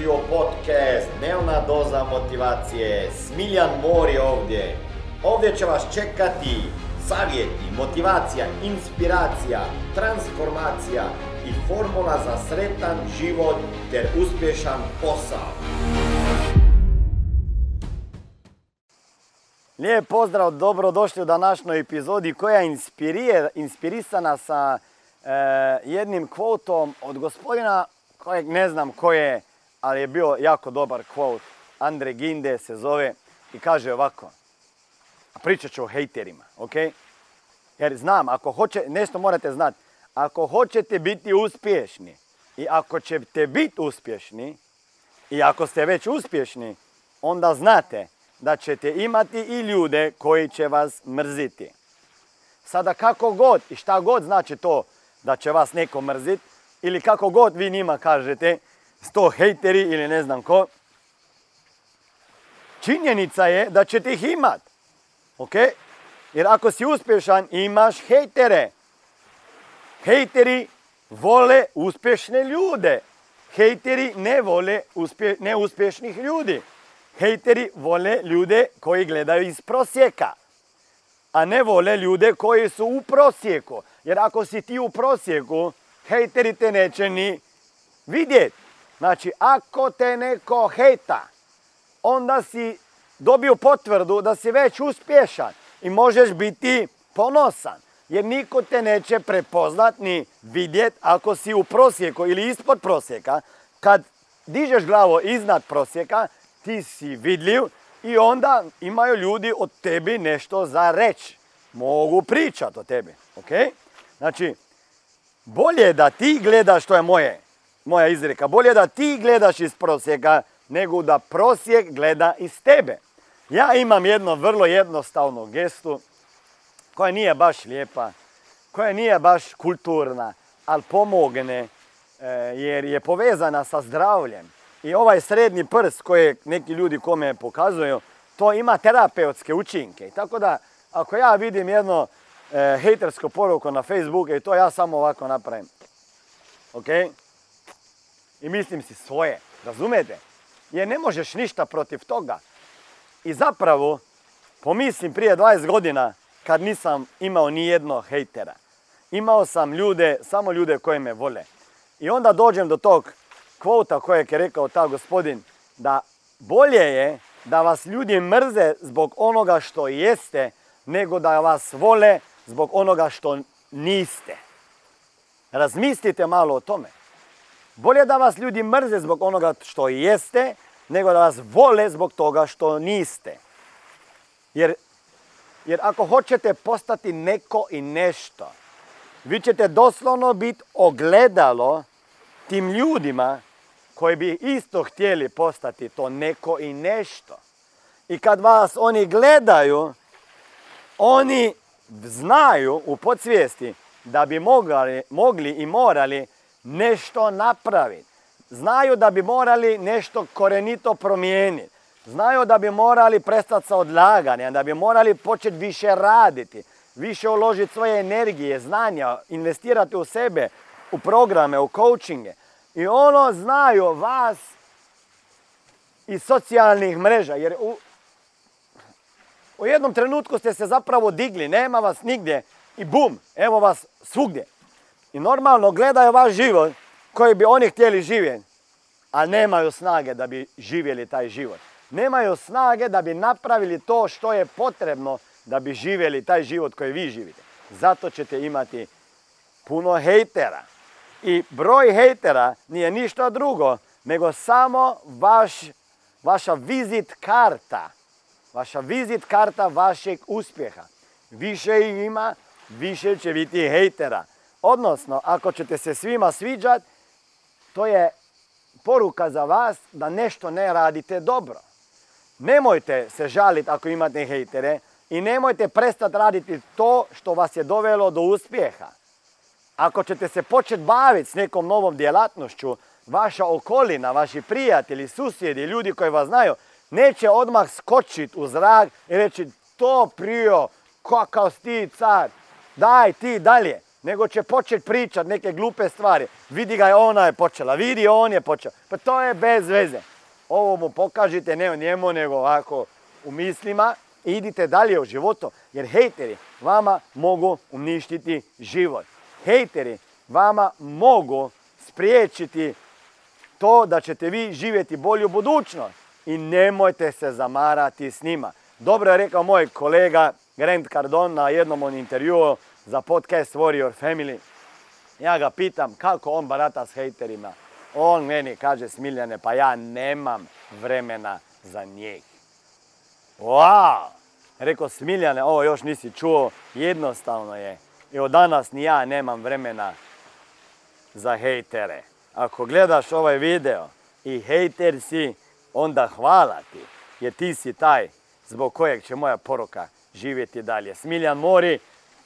Dobrodošli u podcast Dnevna doza motivacije. Smiljan Mor je ovdje. Ovdje će vas čekati savjeti, motivacija, inspiracija, transformacija i formula za sretan život ter uspješan posao. Lijep pozdrav, dobrodošli u današnjoj epizodi koja je inspirisana sa e, jednim kvotom od gospodina kojeg ne znam ko je, ali je bio jako dobar kvot. Andre Ginde se zove i kaže ovako, pričat ću o hejterima, ok? Jer znam, ako hoće, nešto morate znati, ako hoćete biti uspješni i ako ćete biti uspješni i ako ste već uspješni, onda znate da ćete imati i ljude koji će vas mrziti. Sada kako god i šta god znači to da će vas neko mrziti ili kako god vi njima kažete, sto hejteri ili ne znam ko, činjenica je da ćete ih imat. Ok? Jer ako si uspješan imaš hejtere. Hejteri vole uspješne ljude. Hejteri ne vole uspje, neuspješnih ljudi. Hejteri vole ljude koji gledaju iz prosjeka. A ne vole ljude koji su u prosjeku. Jer ako si ti u prosjeku, hejteri te neće ni vidjeti. Znači, ako te neko hejta, onda si dobio potvrdu da si već uspješan i možeš biti ponosan. Jer niko te neće prepoznat ni vidjet ako si u prosjeku ili ispod prosjeka. Kad dižeš glavo iznad prosjeka, ti si vidljiv i onda imaju ljudi od tebi nešto za reći. Mogu pričat o tebi. ok? Znači, bolje je da ti gledaš, to je moje, moja izreka, bolje je da ti gledaš iz prosjeka nego da prosjek gleda iz tebe. Ja imam jedno vrlo jednostavnu gestu koja nije baš lijepa, koja nije baš kulturna, ali pomogne e, jer je povezana sa zdravljem. I ovaj srednji prst koje neki ljudi kome pokazuju, to ima terapeutske učinke. Tako da, ako ja vidim jedno e, hejtersko poruku na Facebooku i to ja samo ovako napravim. Ok? I mislim si svoje, razumijete? Jer ne možeš ništa protiv toga. I zapravo, pomislim prije 20 godina, kad nisam imao ni jedno hejtera. Imao sam ljude, samo ljude koje me vole. I onda dođem do tog kvota kojeg je rekao ta gospodin, da bolje je da vas ljudi mrze zbog onoga što jeste, nego da vas vole zbog onoga što niste. Razmislite malo o tome. Bolje da vas ljudi mrze zbog onoga što jeste, nego da vas vole zbog toga što niste. Jer, jer ako hoćete postati neko i nešto, vi ćete doslovno biti ogledalo tim ljudima koji bi isto htjeli postati to neko i nešto. I kad vas oni gledaju, oni znaju u podsvijesti da bi mogli, mogli i morali nešto napraviti. Znaju da bi morali nešto korenito promijeniti. Znaju da bi morali prestati sa odlaganjem, da bi morali početi više raditi, više uložiti svoje energije, znanja, investirati u sebe, u programe, u coachinge. I ono znaju vas iz socijalnih mreža, jer u, u jednom trenutku ste se zapravo digli, nema vas nigdje i bum, evo vas svugdje. I normalno gledaju vaš život koji bi oni htjeli živjeti, a nemaju snage da bi živjeli taj život. Nemaju snage da bi napravili to što je potrebno da bi živjeli taj život koji vi živite. Zato ćete imati puno hejtera. I broj hejtera nije ništa drugo nego samo vaš, vaša vizit karta. Vaša vizit karta vašeg uspjeha. Više ih ima, više će biti hejtera. Odnosno, ako ćete se svima sviđat, to je poruka za vas da nešto ne radite dobro. Nemojte se žaliti ako imate hejtere i nemojte prestati raditi to što vas je dovelo do uspjeha. Ako ćete se početi baviti s nekom novom djelatnošću, vaša okolina, vaši prijatelji, susjedi, ljudi koji vas znaju, neće odmah skočiti u zrak i reći to prio, kakav si ti car, daj ti dalje. Nego će početi pričat neke glupe stvari. Vidi ga ona je počela, vidi on je počeo. Pa to je bez veze. Ovo mu pokažite ne njemu, nego ovako u mislima i idite dalje u životu. Jer hejteri vama mogu uništiti život. Hejteri vama mogu spriječiti to da ćete vi živjeti bolju budućnost i nemojte se zamarati s njima. Dobro je rekao moj kolega Grant Cardone na jednom od intervjuu za podcast Warrior Family. Ja ga pitam kako on barata s hejterima. On meni kaže Smiljane, pa ja nemam vremena za njih. Wow! Rekao Smiljane, ovo još nisi čuo, jednostavno je. I od danas ni ja nemam vremena za hejtere. Ako gledaš ovaj video i hejter si, onda hvala ti. Jer ti si taj zbog kojeg će moja poruka živjeti dalje. Smiljan Mori,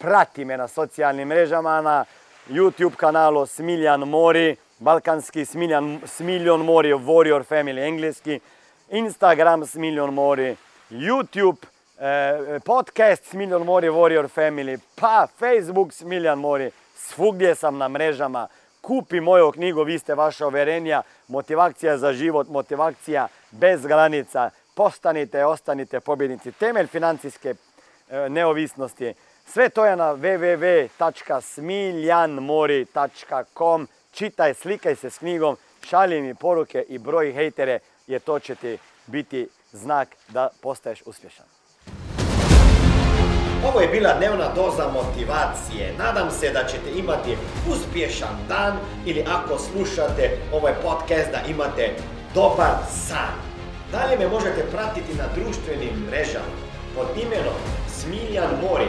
prati me na socijalnim mrežama, na YouTube kanalu Smiljan Mori, balkanski Smiljan, Smiljon Mori, Warrior Family engleski, Instagram Smiljon Mori, YouTube eh, podcast Smiljon Mori, Warrior Family, pa Facebook Smiljan Mori, svugdje sam na mrežama, kupi moju knjigu, vi ste vaša overenja, motivacija za život, motivacija bez granica, postanite, ostanite pobjednici, temelj financijske e, neovisnosti. Sve to je na www.smiljanmori.com. Čitaj, slikaj se s knjigom, šalji mi poruke i broj hejtere, jer to će ti biti znak da postaješ uspješan. Ovo je bila dnevna doza motivacije. Nadam se da ćete imati uspješan dan ili ako slušate ovaj podcast da imate dobar san. Dalje me možete pratiti na društvenim mrežama pod imenom Smiljan Mori.